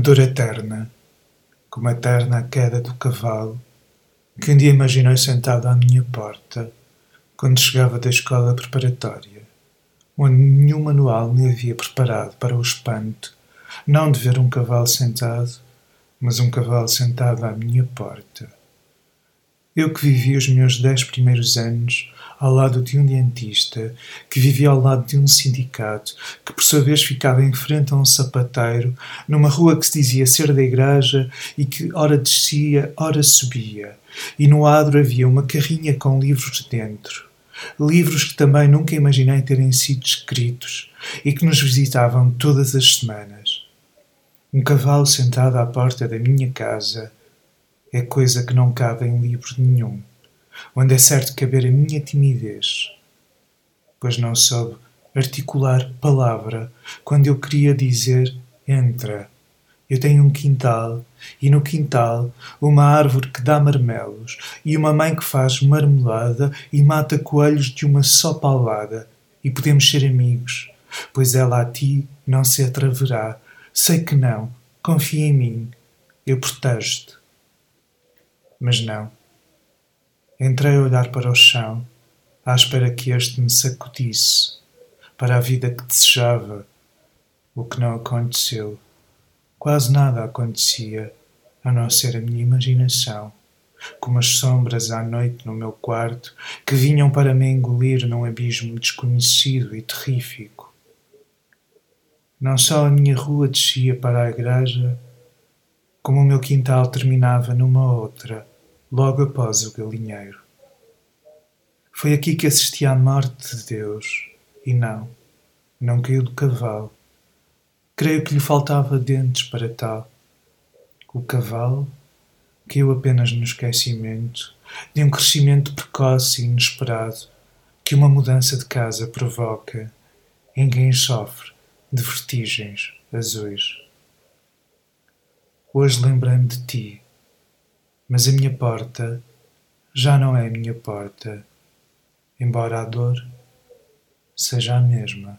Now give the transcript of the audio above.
dor eterna, como eterna a queda do cavalo, que um dia imaginei sentado à minha porta, quando chegava da escola preparatória, onde nenhum manual me havia preparado para o espanto, não de ver um cavalo sentado, mas um cavalo sentado à minha porta. Eu que vivi os meus dez primeiros anos ao lado de um dentista, que vivia ao lado de um sindicato, que por sua vez ficava em frente a um sapateiro, numa rua que se dizia ser da igreja e que ora descia, ora subia, e no adro havia uma carrinha com livros dentro. Livros que também nunca imaginei terem sido escritos e que nos visitavam todas as semanas. Um cavalo sentado à porta da minha casa é coisa que não cabe em livro nenhum onde é certo caber a minha timidez, pois não soube articular palavra quando eu queria dizer entra. Eu tenho um quintal, e no quintal uma árvore que dá marmelos, e uma mãe que faz marmelada e mata coelhos de uma só palada, e podemos ser amigos, pois ela a ti não se atreverá. Sei que não, confia em mim, eu protejo-te. Mas não. Entrei a olhar para o chão, à espera que este me sacudisse para a vida que desejava, o que não aconteceu. Quase nada acontecia, a não ser a minha imaginação, como as sombras à noite no meu quarto que vinham para me engolir num abismo desconhecido e terrífico. Não só a minha rua descia para a igreja, como o meu quintal terminava numa outra logo após o galinheiro. Foi aqui que assisti à morte de Deus, e não, não caiu do cavalo. Creio que lhe faltava dentes para tal. O cavalo caiu apenas no esquecimento de um crescimento precoce e inesperado que uma mudança de casa provoca em quem sofre de vertigens azuis. Hoje lembrei-me de ti mas a minha porta já não é a minha porta, embora a dor seja a mesma.